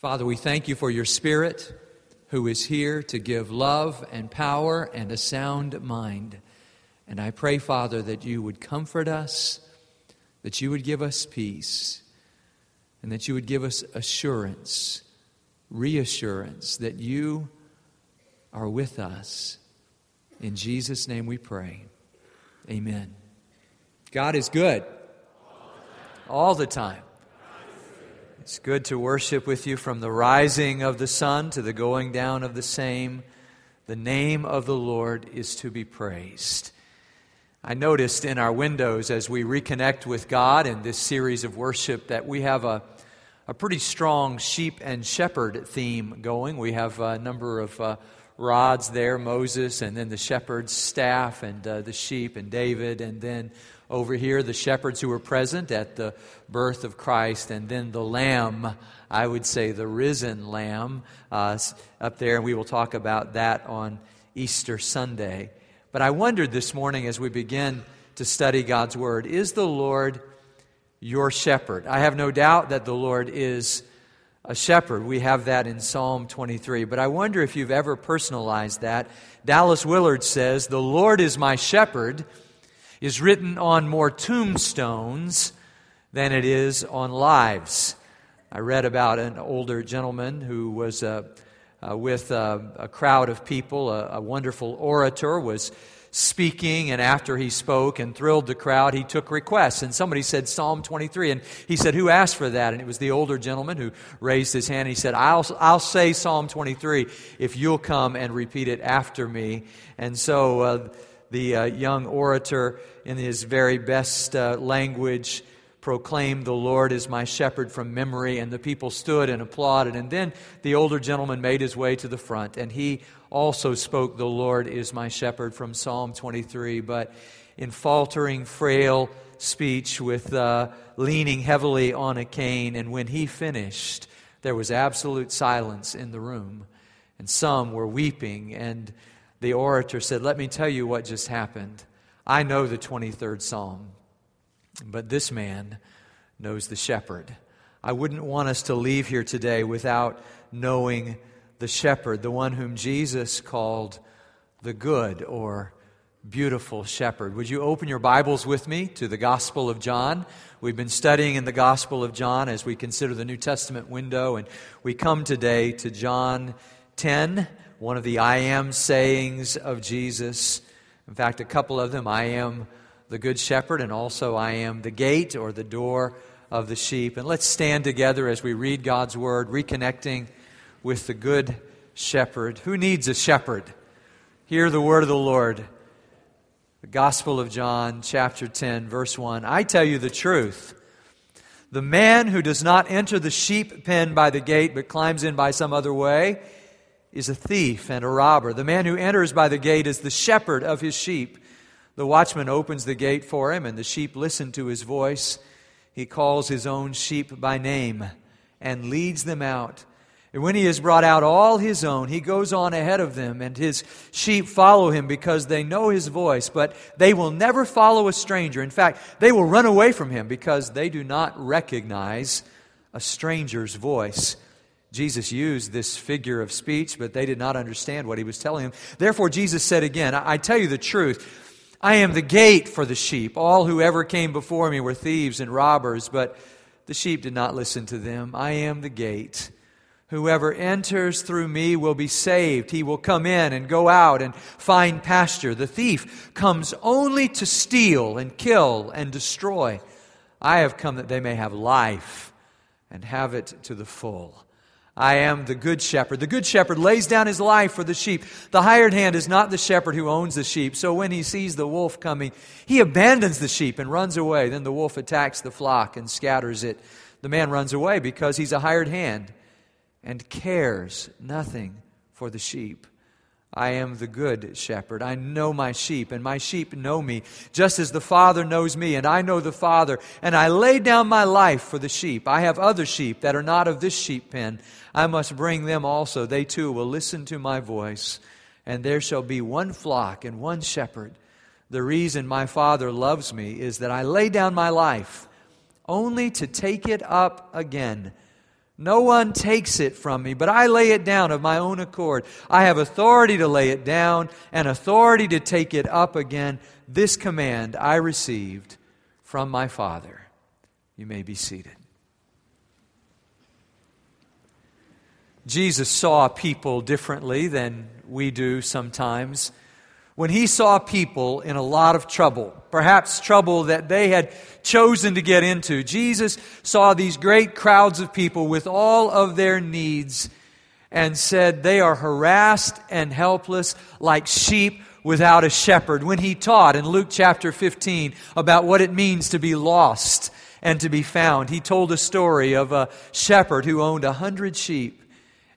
Father, we thank you for your Spirit who is here to give love and power and a sound mind. And I pray, Father, that you would comfort us, that you would give us peace, and that you would give us assurance, reassurance that you are with us. In Jesus' name we pray. Amen. God is good all the time. It's good to worship with you from the rising of the sun to the going down of the same. The name of the Lord is to be praised. I noticed in our windows as we reconnect with God in this series of worship that we have a, a pretty strong sheep and shepherd theme going. We have a number of uh, rods there Moses, and then the shepherd's staff, and uh, the sheep, and David, and then over here the shepherds who were present at the birth of Christ, and then the Lamb, I would say the risen Lamb, uh, up there, and we will talk about that on Easter Sunday. But I wondered this morning as we begin to study God's Word is the Lord your shepherd? I have no doubt that the Lord is a shepherd. We have that in Psalm 23. But I wonder if you've ever personalized that. Dallas Willard says, The Lord is my shepherd is written on more tombstones than it is on lives. I read about an older gentleman who was uh, uh, with uh, a crowd of people, a, a wonderful orator, was speaking, and after he spoke and thrilled the crowd, he took requests. And somebody said Psalm 23, and he said, Who asked for that? And it was the older gentleman who raised his hand. And He said, I'll, I'll say Psalm 23 if you'll come and repeat it after me. And so uh, the uh, young orator, in his very best uh, language, proclaimed, The Lord is my shepherd from memory. And the people stood and applauded. And then the older gentleman made his way to the front, and he also spoke, The Lord is my shepherd from Psalm 23. But in faltering, frail speech, with uh, leaning heavily on a cane. And when he finished, there was absolute silence in the room. And some were weeping. And the orator said, Let me tell you what just happened. I know the 23rd Psalm, but this man knows the shepherd. I wouldn't want us to leave here today without knowing the shepherd, the one whom Jesus called the good or beautiful shepherd. Would you open your Bibles with me to the Gospel of John? We've been studying in the Gospel of John as we consider the New Testament window, and we come today to John 10 one of the I am sayings of Jesus. In fact, a couple of them I am the good shepherd, and also I am the gate or the door of the sheep. And let's stand together as we read God's word, reconnecting with the good shepherd. Who needs a shepherd? Hear the word of the Lord. The Gospel of John, chapter 10, verse 1. I tell you the truth. The man who does not enter the sheep pen by the gate, but climbs in by some other way, is a thief and a robber. The man who enters by the gate is the shepherd of his sheep. The watchman opens the gate for him, and the sheep listen to his voice. He calls his own sheep by name and leads them out. And when he has brought out all his own, he goes on ahead of them, and his sheep follow him because they know his voice. But they will never follow a stranger. In fact, they will run away from him because they do not recognize a stranger's voice. Jesus used this figure of speech, but they did not understand what he was telling them. Therefore, Jesus said again, I tell you the truth. I am the gate for the sheep. All who ever came before me were thieves and robbers, but the sheep did not listen to them. I am the gate. Whoever enters through me will be saved. He will come in and go out and find pasture. The thief comes only to steal and kill and destroy. I have come that they may have life and have it to the full. I am the good shepherd. The good shepherd lays down his life for the sheep. The hired hand is not the shepherd who owns the sheep. So when he sees the wolf coming, he abandons the sheep and runs away. Then the wolf attacks the flock and scatters it. The man runs away because he's a hired hand and cares nothing for the sheep. I am the good shepherd. I know my sheep, and my sheep know me, just as the Father knows me, and I know the Father. And I lay down my life for the sheep. I have other sheep that are not of this sheep pen. I must bring them also. They too will listen to my voice, and there shall be one flock and one shepherd. The reason my Father loves me is that I lay down my life only to take it up again. No one takes it from me, but I lay it down of my own accord. I have authority to lay it down and authority to take it up again. This command I received from my Father. You may be seated. Jesus saw people differently than we do sometimes. When he saw people in a lot of trouble, perhaps trouble that they had chosen to get into, Jesus saw these great crowds of people with all of their needs and said, They are harassed and helpless like sheep without a shepherd. When he taught in Luke chapter 15 about what it means to be lost and to be found, he told a story of a shepherd who owned a hundred sheep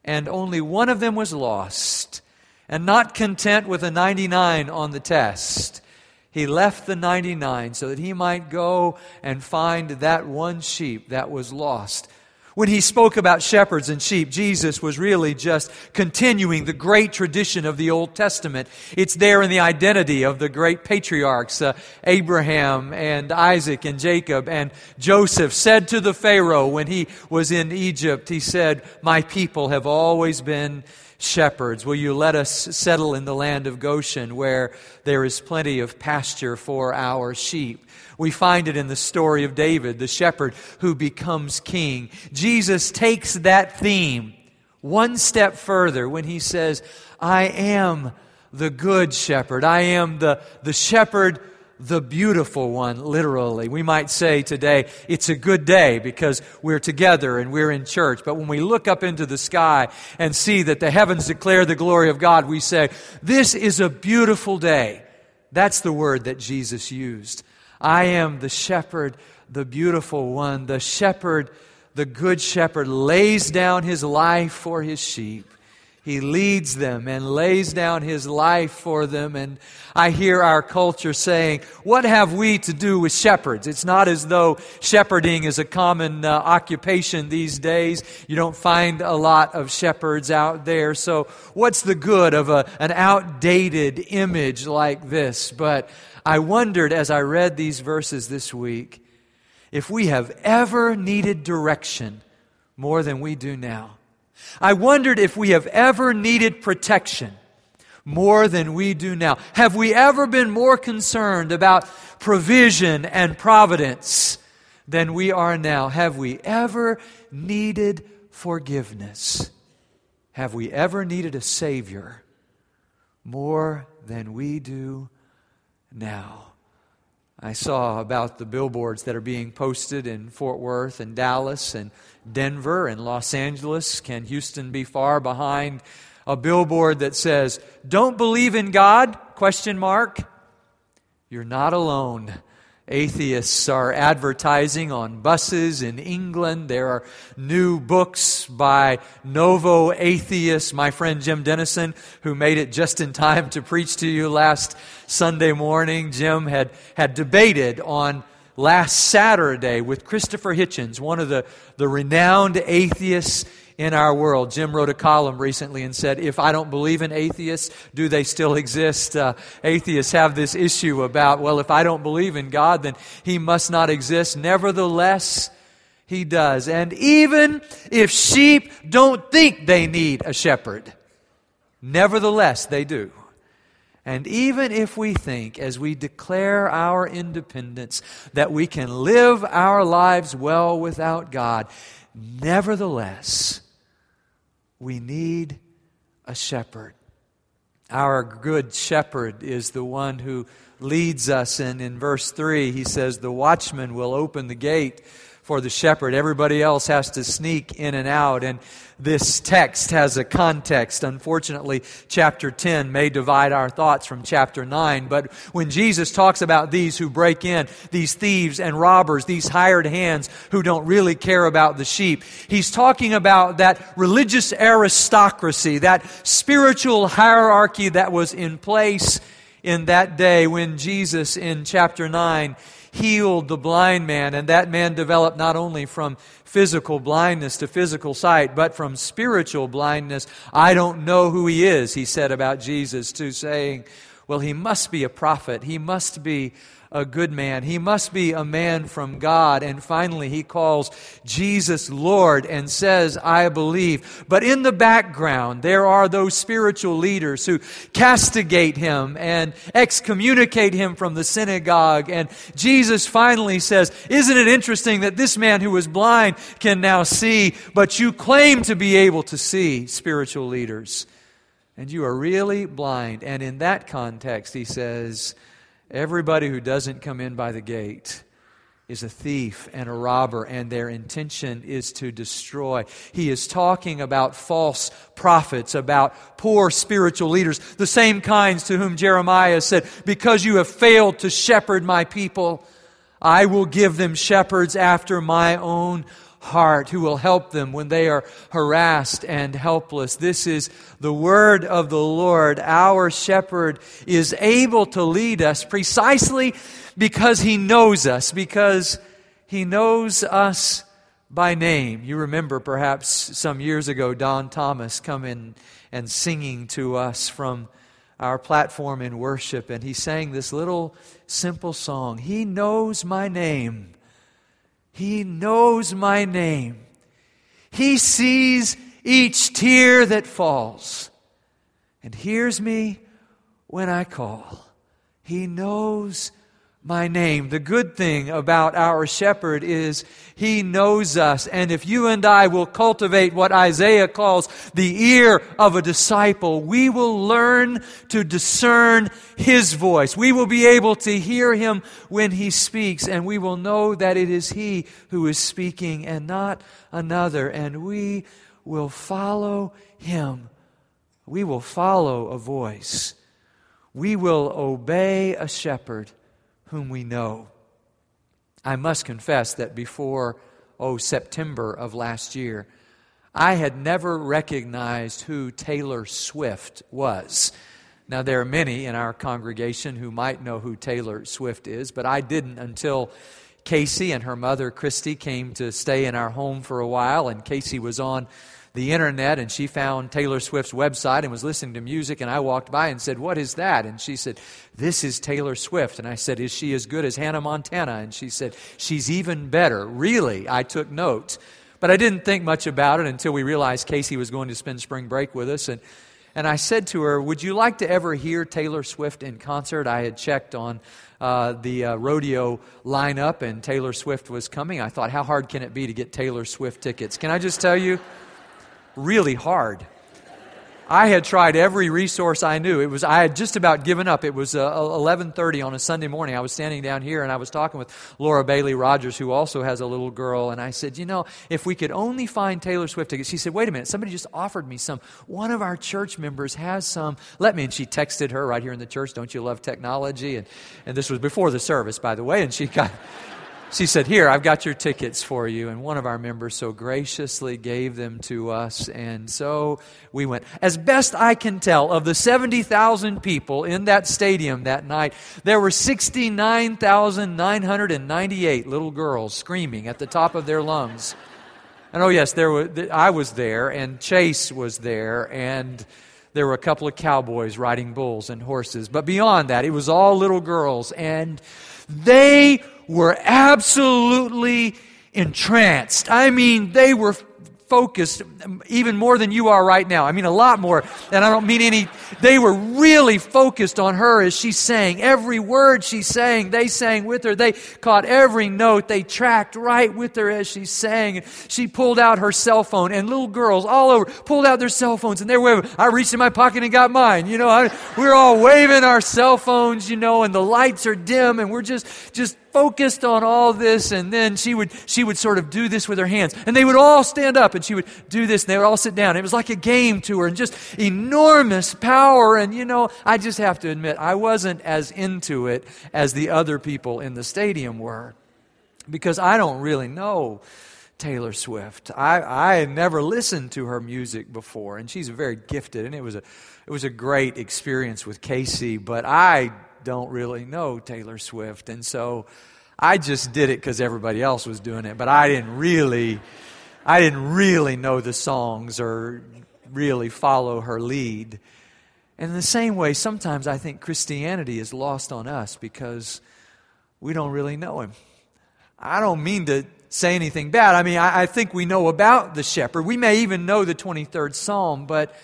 and only one of them was lost. And not content with a 99 on the test, he left the 99 so that he might go and find that one sheep that was lost. When he spoke about shepherds and sheep, Jesus was really just continuing the great tradition of the Old Testament. It's there in the identity of the great patriarchs, uh, Abraham and Isaac and Jacob and Joseph said to the Pharaoh when he was in Egypt, he said, My people have always been shepherds. Will you let us settle in the land of Goshen where there is plenty of pasture for our sheep? We find it in the story of David, the shepherd who becomes king. Jesus takes that theme one step further when he says, I am the good shepherd. I am the, the shepherd the beautiful one, literally. We might say today, it's a good day because we're together and we're in church. But when we look up into the sky and see that the heavens declare the glory of God, we say, this is a beautiful day. That's the word that Jesus used. I am the shepherd, the beautiful one. The shepherd, the good shepherd, lays down his life for his sheep. He leads them and lays down his life for them. And I hear our culture saying, What have we to do with shepherds? It's not as though shepherding is a common uh, occupation these days. You don't find a lot of shepherds out there. So, what's the good of a, an outdated image like this? But I wondered as I read these verses this week if we have ever needed direction more than we do now. I wondered if we have ever needed protection more than we do now. Have we ever been more concerned about provision and providence than we are now? Have we ever needed forgiveness? Have we ever needed a Savior more than we do now? I saw about the billboards that are being posted in Fort Worth and Dallas and Denver and Los Angeles. Can Houston be far behind a billboard that says, "Don't believe in God?" question mark. You're not alone. Atheists are advertising on buses in England. There are new books by Novo Atheists. My friend Jim Denison, who made it just in time to preach to you last Sunday morning, Jim had, had debated on last Saturday with Christopher Hitchens, one of the, the renowned atheists in our world. Jim wrote a column recently and said, If I don't believe in atheists, do they still exist? Uh, atheists have this issue about, well, if I don't believe in God, then he must not exist. Nevertheless, he does. And even if sheep don't think they need a shepherd, nevertheless, they do. And even if we think, as we declare our independence, that we can live our lives well without God, nevertheless, we need a shepherd. Our good shepherd is the one who leads us. And in verse 3, he says, The watchman will open the gate for the shepherd. Everybody else has to sneak in and out. And this text has a context. Unfortunately, chapter 10 may divide our thoughts from chapter 9. But when Jesus talks about these who break in, these thieves and robbers, these hired hands who don't really care about the sheep, he's talking about that religious aristocracy, that spiritual hierarchy that was in place in that day when Jesus in chapter 9 healed the blind man, and that man developed not only from physical blindness to physical sight, but from spiritual blindness. I don't know who he is, he said about Jesus, to saying, well, he must be a prophet. He must be a good man. He must be a man from God. And finally, he calls Jesus Lord and says, I believe. But in the background, there are those spiritual leaders who castigate him and excommunicate him from the synagogue. And Jesus finally says, Isn't it interesting that this man who was blind can now see, but you claim to be able to see, spiritual leaders? And you are really blind. And in that context, he says, Everybody who doesn't come in by the gate is a thief and a robber, and their intention is to destroy. He is talking about false prophets, about poor spiritual leaders, the same kinds to whom Jeremiah said, Because you have failed to shepherd my people, I will give them shepherds after my own heart who will help them when they are harassed and helpless. This is the word of the Lord. Our shepherd is able to lead us precisely because he knows us, because he knows us by name. You remember perhaps some years ago Don Thomas coming and singing to us from our platform in worship, and he sang this little simple song He knows my name. He knows my name. He sees each tear that falls and hears me when I call. He knows my name. The good thing about our shepherd is he knows us. And if you and I will cultivate what Isaiah calls the ear of a disciple, we will learn to discern his voice. We will be able to hear him when he speaks, and we will know that it is he who is speaking and not another. And we will follow him. We will follow a voice. We will obey a shepherd whom we know. I must confess that before, oh, September of last year, I had never recognized who Taylor Swift was. Now, there are many in our congregation who might know who Taylor Swift is, but I didn't until Casey and her mother, Christy, came to stay in our home for a while, and Casey was on the internet and she found Taylor Swift's website and was listening to music. And I walked by and said, What is that? And she said, This is Taylor Swift. And I said, Is she as good as Hannah Montana? And she said, She's even better. Really? I took notes. But I didn't think much about it until we realized Casey was going to spend spring break with us. And, and I said to her, Would you like to ever hear Taylor Swift in concert? I had checked on uh, the uh, rodeo lineup, and Taylor Swift was coming. I thought, How hard can it be to get Taylor Swift tickets? Can I just tell you? Really hard. I had tried every resource I knew. It was I had just about given up. It was uh, 11:30 on a Sunday morning. I was standing down here and I was talking with Laura Bailey Rogers, who also has a little girl, and I said, "You know, if we could only find Taylor Swift tickets." She said, "Wait a minute. Somebody just offered me some. One of our church members has some. Let me." And she texted her right here in the church. Don't you love technology? And and this was before the service, by the way. And she got she said, Here, I've got your tickets for you. And one of our members so graciously gave them to us. And so we went. As best I can tell, of the 70,000 people in that stadium that night, there were 69,998 little girls screaming at the top of their lungs. And oh, yes, there were, I was there, and Chase was there, and there were a couple of cowboys riding bulls and horses. But beyond that, it was all little girls. And they were absolutely entranced. I mean, they were focused even more than you are right now. I mean, a lot more. And I don't mean any, they were really focused on her as she sang. Every word she sang, they sang with her. They caught every note. They tracked right with her as she sang. She pulled out her cell phone, and little girls all over pulled out their cell phones, and they were waving. I reached in my pocket and got mine. You know, I, we're all waving our cell phones, you know, and the lights are dim, and we're just, just focused on all this and then she would she would sort of do this with her hands. And they would all stand up and she would do this and they would all sit down. It was like a game to her and just enormous power. And you know i just have to admit i wasn't as into it as the other people in the stadium were. Because i don't really know Taylor Swift. I, I had never listened to her music before, and she's very gifted, and it was a it was a great experience with Casey, but I don't really know Taylor Swift. And so I just did it because everybody else was doing it, but I didn't really, I didn't really know the songs or really follow her lead. And in the same way, sometimes I think Christianity is lost on us because we don't really know him. I don't mean to say anything bad. I mean, I, I, think we know about the shepherd. We may even know the 23rd Psalm, but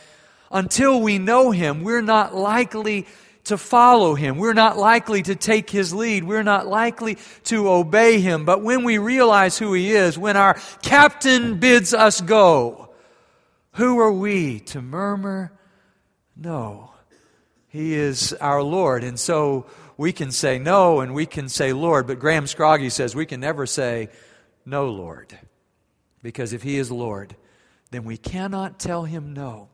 until we know him, we're not likely to follow him. We're not likely to take his lead. We're not likely to obey him. But when we realize who he is, when our captain bids us go, who are we to murmur? No. He is our Lord. And so we can say no and we can say Lord, but Graham Scroggie says we can never say no, Lord. Because if He is Lord, then we cannot tell Him no.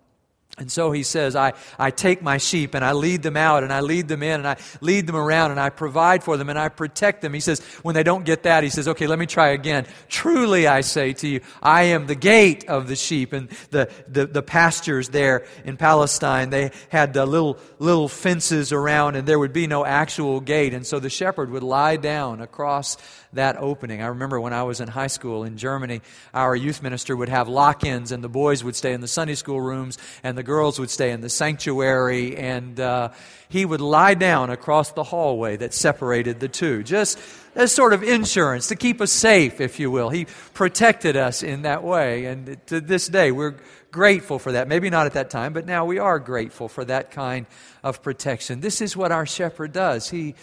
And so he says, I, I take my sheep and I lead them out and I lead them in and I lead them around and I provide for them and I protect them. He says, when they don't get that, he says, okay, let me try again. Truly I say to you, I am the gate of the sheep. And the, the, the pastures there in Palestine, they had the little, little fences around and there would be no actual gate. And so the shepherd would lie down across that opening. I remember when I was in high school in Germany, our youth minister would have lock ins, and the boys would stay in the Sunday school rooms, and the girls would stay in the sanctuary, and uh, he would lie down across the hallway that separated the two, just as sort of insurance to keep us safe, if you will. He protected us in that way, and to this day, we're grateful for that. Maybe not at that time, but now we are grateful for that kind of protection. This is what our shepherd does. He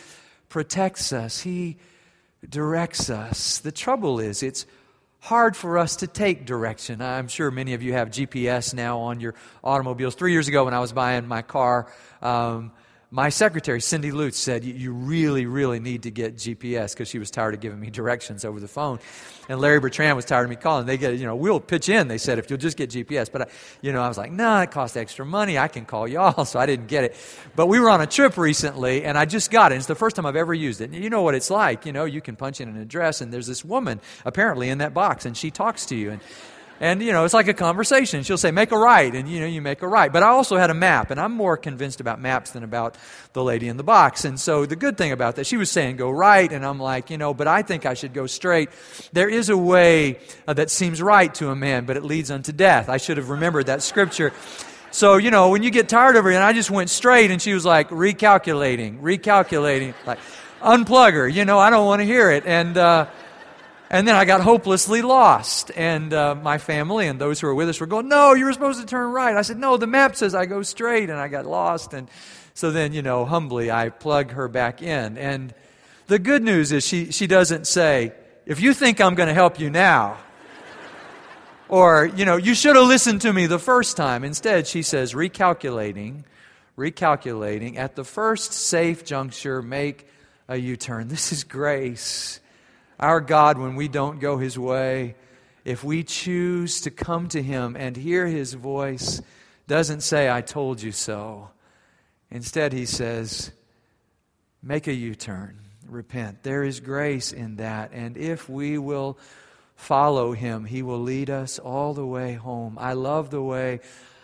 protects us. He directs us. The trouble is, it's hard for us to take direction. I'm sure many of you have GPS now on your automobiles. Three years ago, when I was buying my car, um, my secretary, Cindy Lutz, said, You really, really need to get GPS because she was tired of giving me directions over the phone. And Larry Bertrand was tired of me calling. They get, you know, we'll pitch in, they said, if you'll just get GPS. But, I, you know, I was like, No, nah, it costs extra money. I can call y'all. So I didn't get it. But we were on a trip recently, and I just got it. It's the first time I've ever used it. And you know what it's like. You know, you can punch in an address, and there's this woman apparently in that box, and she talks to you. And and, you know, it's like a conversation. She'll say, make a right, and, you know, you make a right. But I also had a map, and I'm more convinced about maps than about the lady in the box. And so the good thing about that, she was saying go right, and I'm like, you know, but I think I should go straight. There is a way uh, that seems right to a man, but it leads unto death. I should have remembered that scripture. So, you know, when you get tired of her, and I just went straight, and she was like, recalculating, recalculating, like, unplug her, you know, I don't want to hear it. And, uh, and then I got hopelessly lost. And uh, my family and those who were with us were going, No, you were supposed to turn right. I said, No, the map says I go straight. And I got lost. And so then, you know, humbly, I plug her back in. And the good news is she, she doesn't say, If you think I'm going to help you now, or, you know, you should have listened to me the first time. Instead, she says, recalculating, recalculating, at the first safe juncture, make a U turn. This is grace. Our God, when we don't go His way, if we choose to come to Him and hear His voice, doesn't say, I told you so. Instead, He says, make a U turn, repent. There is grace in that. And if we will follow Him, He will lead us all the way home. I love the way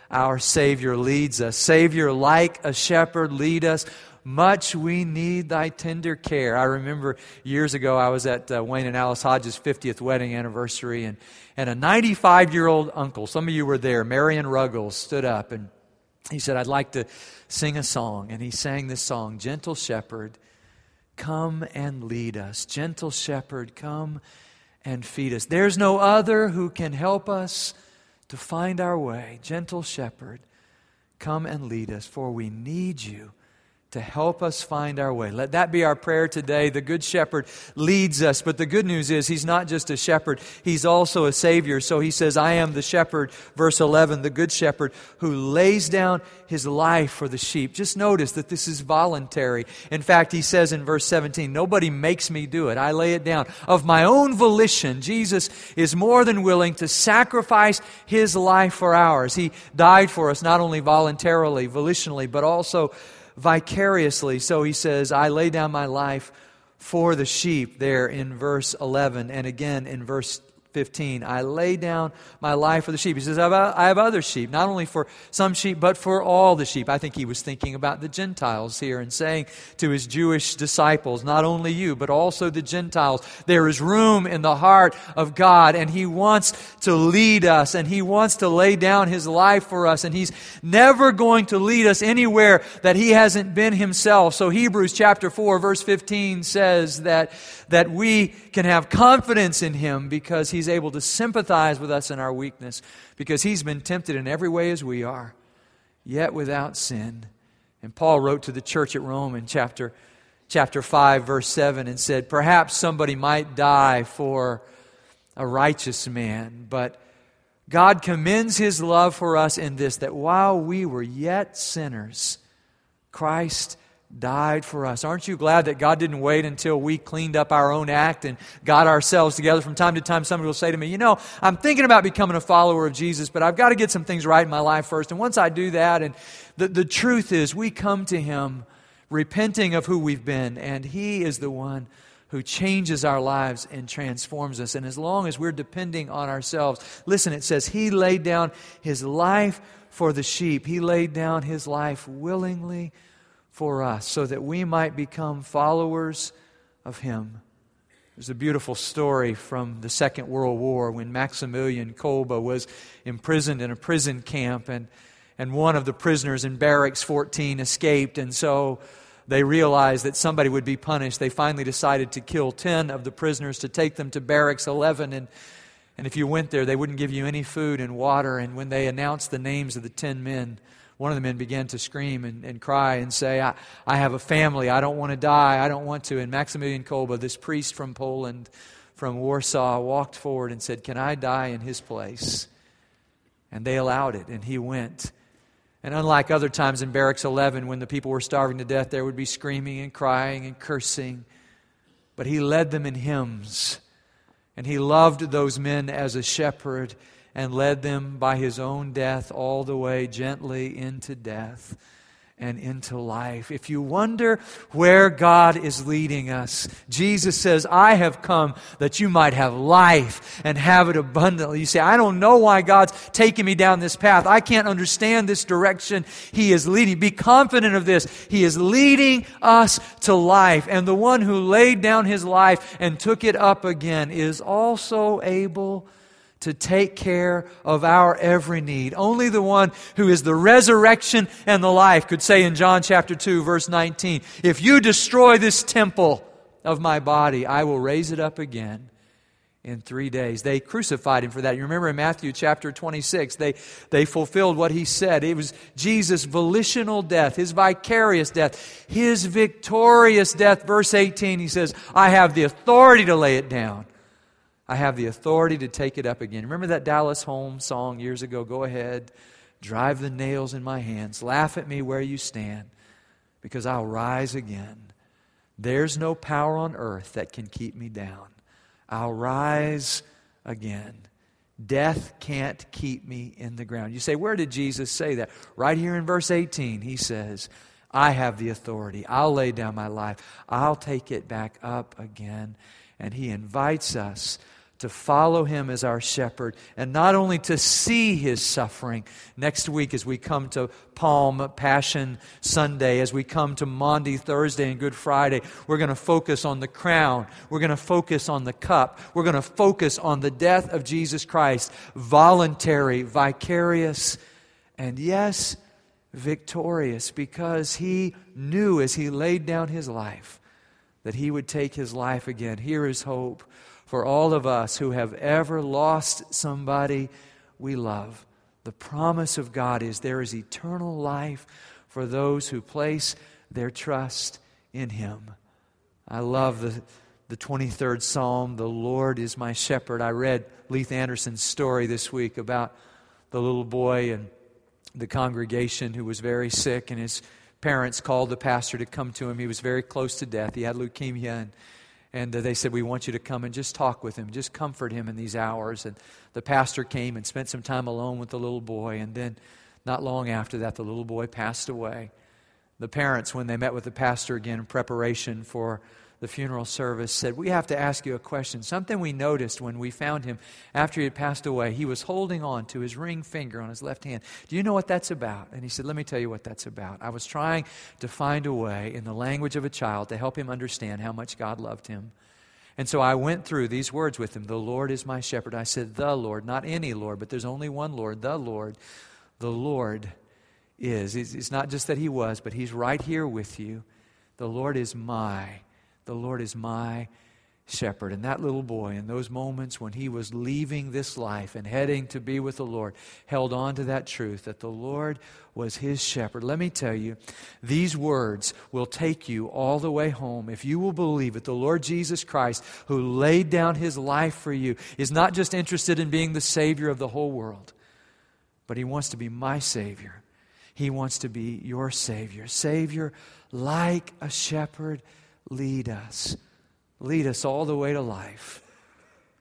our Savior leads us. Savior, like a shepherd, lead us much we need thy tender care. I remember years ago I was at uh, Wayne and Alice Hodges' 50th wedding anniversary, and, and a 95 year old uncle, some of you were there, Marion Ruggles, stood up and he said, I'd like to sing a song. And he sang this song, Gentle Shepherd, come and lead us. Gentle Shepherd, come and feed us. There's no other who can help us to find our way. Gentle Shepherd, come and lead us, for we need you to help us find our way. Let that be our prayer today. The Good Shepherd leads us, but the good news is He's not just a shepherd, He's also a Savior. So He says, I am the shepherd, verse 11, the Good Shepherd who lays down His life for the sheep. Just notice that this is voluntary. In fact, He says in verse 17, Nobody makes me do it. I lay it down. Of my own volition, Jesus is more than willing to sacrifice His life for ours. He died for us not only voluntarily, volitionally, but also vicariously. So he says, I lay down my life for the sheep there in verse 11 and again in verse 15. I lay down my life for the sheep. He says, I have other sheep, not only for some sheep, but for all the sheep. I think he was thinking about the Gentiles here and saying to his Jewish disciples, not only you, but also the Gentiles, there is room in the heart of God, and he wants to lead us, and he wants to lay down his life for us, and he's never going to lead us anywhere that he hasn't been himself. So Hebrews chapter 4, verse 15 says that, that we can have confidence in him because he He's able to sympathize with us in our weakness because He's been tempted in every way as we are, yet without sin. And Paul wrote to the church at Rome in chapter, chapter 5, verse 7, and said, Perhaps somebody might die for a righteous man, but God commends His love for us in this that while we were yet sinners, Christ died for us. Aren't you glad that God didn't wait until we cleaned up our own act and got ourselves together? From time to time, somebody will say to me, You know, I'm thinking about becoming a follower of Jesus, but I've got to get some things right in my life first. And once I do that, and the, the truth is, we come to Him repenting of who we've been, and He is the one who changes our lives and transforms us. And as long as we're depending on ourselves, listen, it says, He laid down His life for the sheep, He laid down His life willingly for us so that we might become followers of Him. There's a beautiful story from the Second World War when Maximilian Kolbe was imprisoned in a prison camp, and, and one of the prisoners in Barracks 14 escaped, and so they realized that somebody would be punished. They finally decided to kill 10 of the prisoners to take them to Barracks 11, and, and if you went there, they wouldn't give you any food and water, and when they announced the names of the 10 men, one of the men began to scream and, and cry and say, I, I have a family. I don't want to die. I don't want to. And Maximilian Kolbe, this priest from Poland, from Warsaw, walked forward and said, Can I die in his place? And they allowed it, and he went. And unlike other times in Barracks 11, when the people were starving to death, there would be screaming and crying and cursing. But he led them in hymns. And he loved those men as a shepherd and led them by his own death all the way gently into death and into life. If you wonder where God is leading us, Jesus says, I have come that you might have life and have it abundantly. You say, I don't know why God's taking me down this path. I can't understand this direction He is leading. Be confident of this. He is leading us to life. And the one who laid down his life and took it up again is also able to take care of our every need. Only the one who is the resurrection and the life could say in John chapter 2 verse 19, if you destroy this temple of my body, I will raise it up again in three days. They crucified him for that. You remember in Matthew chapter 26, they, they fulfilled what he said. It was Jesus' volitional death, his vicarious death, his victorious death. Verse 18, he says, I have the authority to lay it down. I have the authority to take it up again. Remember that Dallas Holm's song years ago? Go ahead, drive the nails in my hands, laugh at me where you stand, because I'll rise again. There's no power on earth that can keep me down. I'll rise again. Death can't keep me in the ground. You say, where did Jesus say that? Right here in verse 18, he says, I have the authority. I'll lay down my life. I'll take it back up again. And he invites us to follow him as our shepherd, and not only to see his suffering. Next week, as we come to Palm Passion Sunday, as we come to Maundy Thursday and Good Friday, we're going to focus on the crown. We're going to focus on the cup. We're going to focus on the death of Jesus Christ, voluntary, vicarious, and yes, victorious, because he knew as he laid down his life that he would take his life again. Here is hope for all of us who have ever lost somebody we love. The promise of God is there is eternal life for those who place their trust in Him. I love the, the 23rd Psalm, The Lord is my shepherd. I read Leith Anderson's story this week about the little boy and the congregation who was very sick, and his parents called the pastor to come to him. He was very close to death. He had leukemia, and and uh, they said, We want you to come and just talk with him, just comfort him in these hours. And the pastor came and spent some time alone with the little boy. And then, not long after that, the little boy passed away. The parents, when they met with the pastor again in preparation for the funeral service said, We have to ask you a question. Something we noticed when we found him after he had passed away. He was holding on to his ring finger on his left hand. Do you know what that's about? And he said, Let me tell you what that's about. I was trying to find a way in the language of a child to help him understand how much God loved him. And so I went through these words with him The Lord is my shepherd. I said, The Lord, not any Lord, but there's only one Lord, the Lord. The Lord is. It's not just that he was, but he's right here with you. The Lord is my the Lord is my shepherd. And that little boy, in those moments when he was leaving this life and heading to be with the Lord, held on to that truth that the Lord was his shepherd. Let me tell you, these words will take you all the way home if you will believe it. The Lord Jesus Christ, who laid down his life for you, is not just interested in being the Savior of the whole world, but he wants to be my Savior. He wants to be your Savior. Savior like a shepherd lead us. Lead us all the way to life.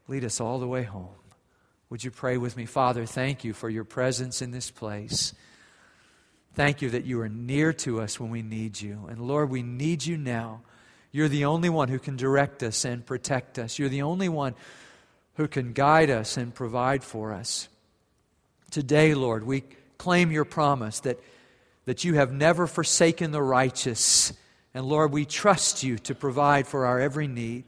Lead us all the way home. Would you pray with me? Father, thank you for your presence in this place. Thank you that you are near to us when we need you. And Lord, we need you now. You're the only one who can direct us and protect us. You're the only one who can guide us and provide for us. Today, Lord, we claim your promise that, that you have never forsaken the righteous and Lord, we trust you to provide for our every need,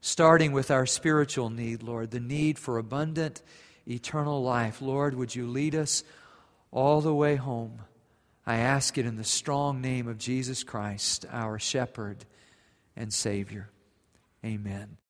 starting with our spiritual need, Lord, the need for abundant, eternal life. Lord, would you lead us all the way home? I ask it in the strong name of Jesus Christ, our shepherd and Savior. Amen.